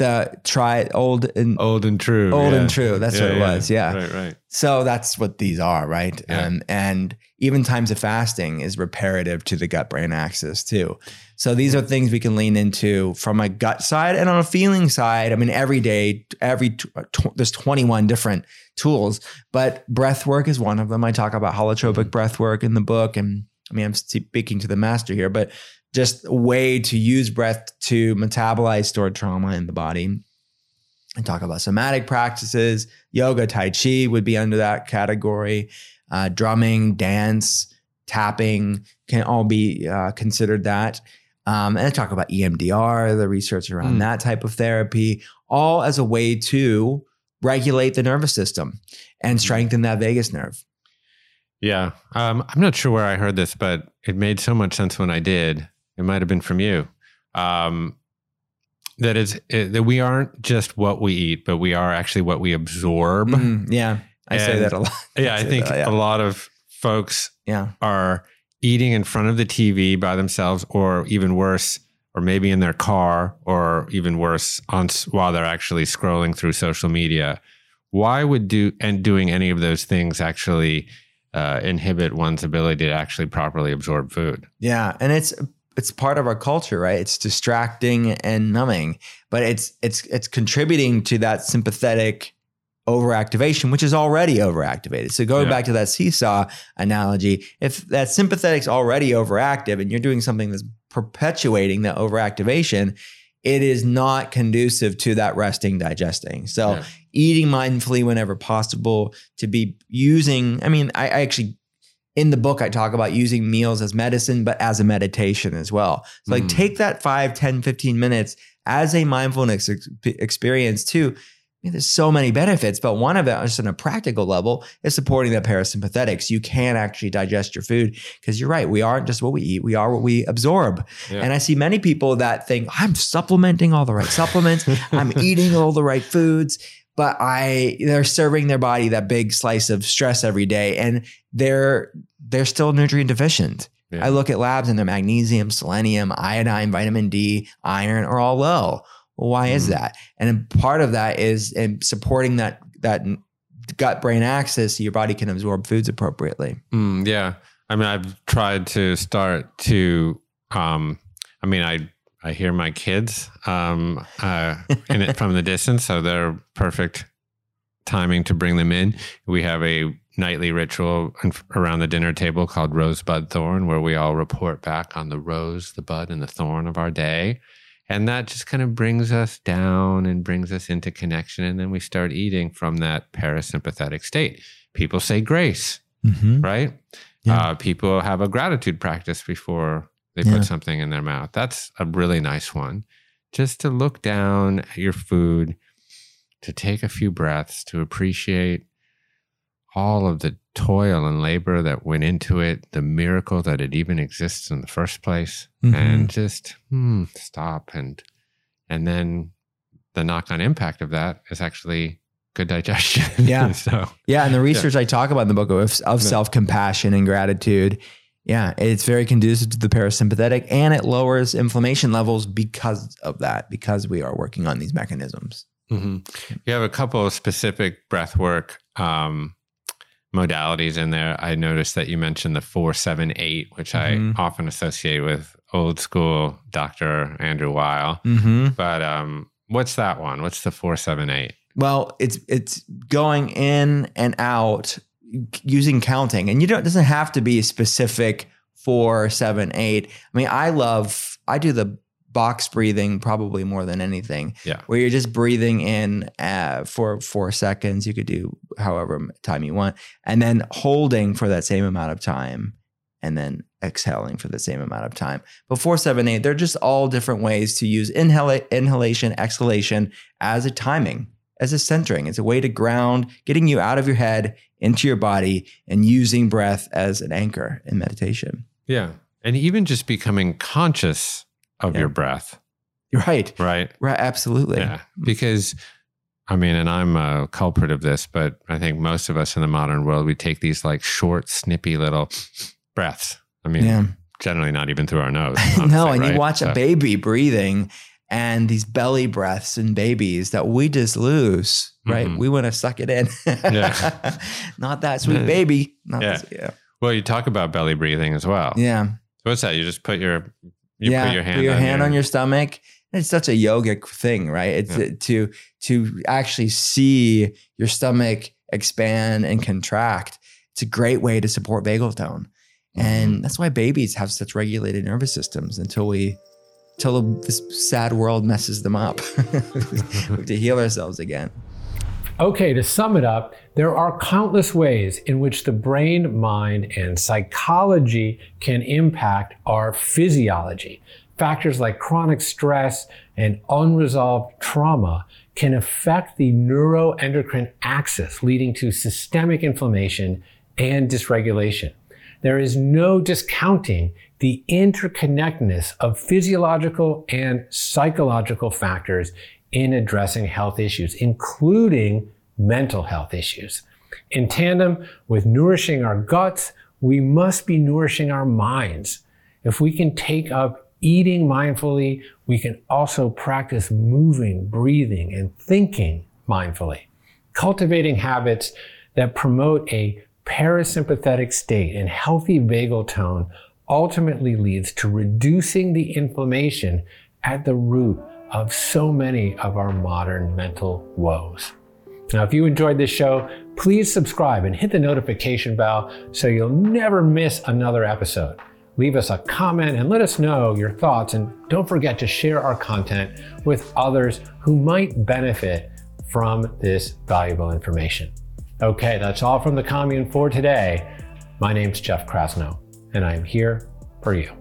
the try old and old and true. Old yeah. and true. That's what it was, yeah. Right, right. So that's what these are, right? Yeah. Um, and even times of fasting is reparative to the gut brain axis too. So these are things we can lean into from a gut side and on a feeling side. I mean, every day, every tw- there's 21 different tools, but breath work is one of them. I talk about holotropic breath work in the book, and I mean, I'm speaking to the master here, but just a way to use breath to metabolize stored trauma in the body. I talk about somatic practices, yoga, tai chi would be under that category. Uh, drumming, dance, tapping can all be uh, considered that. Um, and I talk about EMDR, the research around Mm. that type of therapy, all as a way to regulate the nervous system and strengthen that vagus nerve. Yeah. Um, I'm not sure where I heard this, but it made so much sense when I did. It might have been from you. Um, that is it, that we aren't just what we eat, but we are actually what we absorb. Mm, yeah, I say that a lot. Yeah, I say think that, yeah. a lot of folks Yeah, are eating in front of the TV by themselves, or even worse, or maybe in their car, or even worse, on while they're actually scrolling through social media. Why would do and doing any of those things actually uh, inhibit one's ability to actually properly absorb food? yeah, and it's it's part of our culture, right? It's distracting and numbing, but it's it's it's contributing to that sympathetic overactivation, which is already overactivated. So going Yeah. back to that seesaw analogy, if that sympathetic's already overactive and you're doing something that's perpetuating that overactivation, it is not conducive to that resting, digesting. So Yeah. eating mindfully whenever possible, to be using, I mean, I, I actually in the book, I talk about using meals as medicine, but as a meditation as well. So, like, Mm. take that 5, 10, 15 minutes as a mindfulness ex- experience too. I mean, there's so many benefits, but one of it, just on a practical level, is supporting the parasympathetics. You can actually digest your food because you're right. We aren't just what we eat, we are what we absorb. Yeah. And I see many people that think, I'm supplementing all the right supplements, I'm eating all the right foods, but I they're serving their body that big slice of stress every day and they're they're still nutrient deficient. Yeah. I look at labs and their magnesium, selenium, iodine, vitamin D, iron are all low. Well, why is Mm. that? And part of that is in supporting that that gut brain axis so your body can absorb foods appropriately. Mm, yeah. I mean, I've tried to start to. Um, I mean, I I hear my kids um, uh, in it from the distance, so they're perfect timing to bring them in. We have a nightly ritual around the dinner table called Rosebud Thorn, where we all report back on the rose, the bud, and the thorn of our day. And that just kind of brings us down and brings us into connection. And then we start eating from that parasympathetic state. People say grace right? Yeah. Uh, people have a gratitude practice before they Yeah. put something in their mouth. That's a really nice one. Just to look down at your food, to take a few breaths, to appreciate all of the toil and labor that went into it, the miracle that it even exists in the first place, Mhm. and just hmm, stop and and then the knock-on impact of that is actually good digestion. Yeah. so Yeah, and the research I talk about in the book of, of Yeah. self compassion and gratitude, yeah, it's very conducive to the parasympathetic and it lowers inflammation levels because of that, because we are working on these mechanisms. Mm-hmm. You have a couple of specific breath work um, modalities in there. I noticed that you mentioned the 478, which Mhm. I often associate with old school Dr. Andrew Weil. Mm-hmm. But um, what's that one? What's the 478? Well, it's it's going in and out using counting, and you don't it doesn't have to be specific four, seven, eight. I mean, I love I do the box breathing probably more than anything. Yeah. where you're just breathing in uh, for four seconds. You could do however time you want, and then holding for that same amount of time, and then exhaling for the same amount of time. But four, seven, eight, they're just all different ways to use inhala- inhalation, exhalation as a timing, as a centering. It's a way to ground, getting you out of your head into your body, and using breath as an anchor in meditation. Yeah. And even just becoming conscious of Yeah. your breath, right. right? Right. Absolutely. Yeah. Because, I mean, and I'm a culprit of this, but I think most of us in the modern world, we take these like short, snippy little breaths. I mean, Yeah. generally not even through our nose. no, honestly, and right? you watch So- a baby breathing and these belly breaths and babies that we just lose, right? Mhm. We want to suck it in. Yeah. Not that sweet baby. Not Yeah. This, yeah. Well, you talk about belly breathing as well. Yeah. So What's that? You just put your you yeah. put your hand on, your, stomach. It's such a yogic thing, right? It's Yeah. to to actually see your stomach expand and contract. It's a great way to support vagal tone. Mm-hmm. And that's why babies have such regulated nervous systems until we until this sad world messes them up. we have to heal ourselves again. Okay, to sum it up, there are countless ways in which the brain, mind, and psychology can impact our physiology. Factors like chronic stress and unresolved trauma can affect the neuroendocrine axis, leading to systemic inflammation and dysregulation. There is no discounting the interconnectedness of physiological and psychological factors in addressing health issues, including mental health issues. In tandem with nourishing our guts, we must be nourishing our minds. If we can take up eating mindfully, we can also practice moving, breathing, and thinking mindfully. Cultivating habits that promote a parasympathetic state and healthy vagal tone ultimately leads to reducing the inflammation at the root of so many of our modern mental woes. Now, if you enjoyed this show, please subscribe and hit the notification bell so you'll never miss another episode. Leave us a comment and let us know your thoughts, and don't forget to share our content with others who might benefit from this valuable information. Okay, that's all from the commune for today. My name's Jeff Krasno, and I'm here for you.